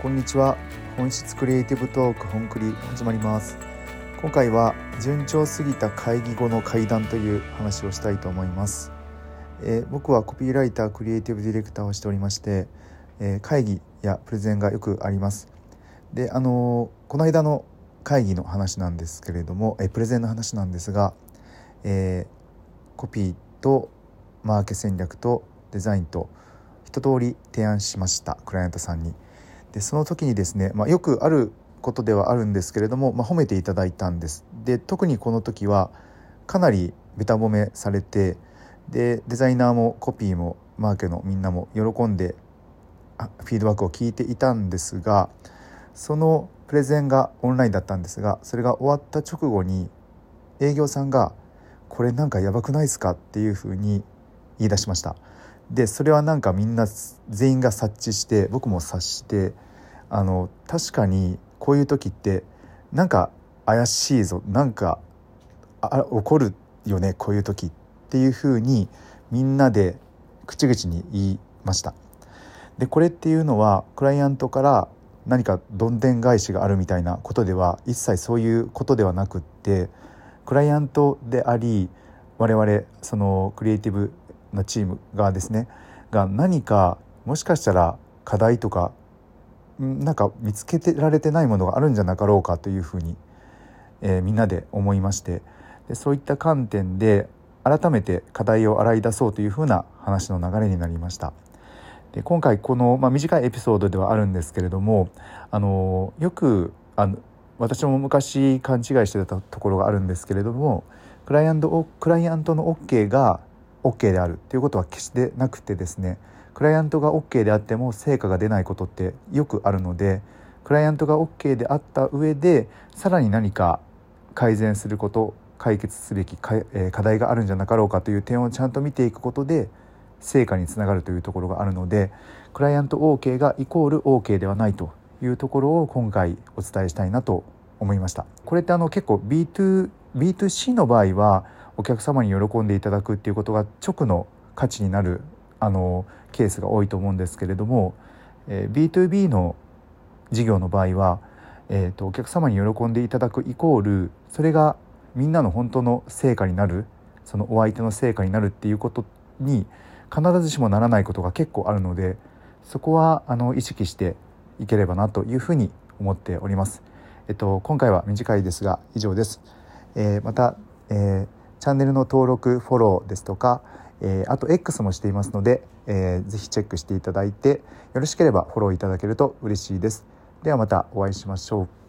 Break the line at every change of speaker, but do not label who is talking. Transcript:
こんにちは。本質クリエイティブトーク本クリ始まります。今回は順調すぎた会議後の会談という話をしたいと思います、えー、僕はコピーライタークリエイティブディレクターをしておりまして、えー、会議やプレゼンがよくあります。であのー、この間の会議の話なんですけれども、えー、プレゼンの話なんですが、えー、コピーとマーケ戦略とデザインと一通り提案しましたクライアントさんに。でその時にですね、まあ、よくあることではあるんですけれども、まあ、褒めていただいたんです。で特にこの時はかなりべた褒めされてでデザイナーもコピーもマーケのみんなも喜んでフィードバックを聞いていたんですがそのプレゼンがオンラインだったんですがそれが終わった直後に営業さんが「これなんかやばくないですか?」っていうふうに言い出しました。でそれはなんかみんな全員が察知して僕も察してあの確かにこういう時ってなんか怪しいぞなんかあ起こるよねこういう時っていうふうにみんなで口々に言いました。でこれっていうのはクライアントから何かどんでん返しがあるみたいなことでは一切そういうことではなくってクライアントであり我々そのクリエイティブなチームがですねが何かもしかしたら課題とかなんか見つけてられてないものがあるんじゃなかろうかというふうに、えー、みんなで思いましてでそういった観点で改めて課題を洗い出そうというふうな話の流れになりました。で今回この、まあ、短いエピソードではあるんですけれどもあのよくあの私も昔勘違いしてたところがあるんですけれどもクライアントクライアントの OK が OK であるということは決してなくてですねクライアントが OK であっても成果が出ないことってよくあるのでクライアントが OK であった上でさらに何か改善すること解決すべき課題があるんじゃなかろうかという点をちゃんと見ていくことで成果につながるというところがあるのでクライアント OK がイコール OK ではないというところを今回お伝えしたいなと思いました。これってあの結構 B2 B2C の場合はお客様に喜んでいただくっていうことが直の価値になるあのケースが多いと思うんですけれども、えー、B2B の事業の場合は、えーと、お客様に喜んでいただくイコールそれがみんなの本当の成果になるそのお相手の成果になるっていうことに必ずしもならないことが結構あるのでそこはあの意識していければなというふうに思っております。えっと、今回は短いですが以上です。えー、また、えーチャンネルの登録フォローですとか、えー、あと X もしていますので、えー、ぜひチェックしていただいてよろしければフォローいただけると嬉しいです。ではまたお会いしましょう。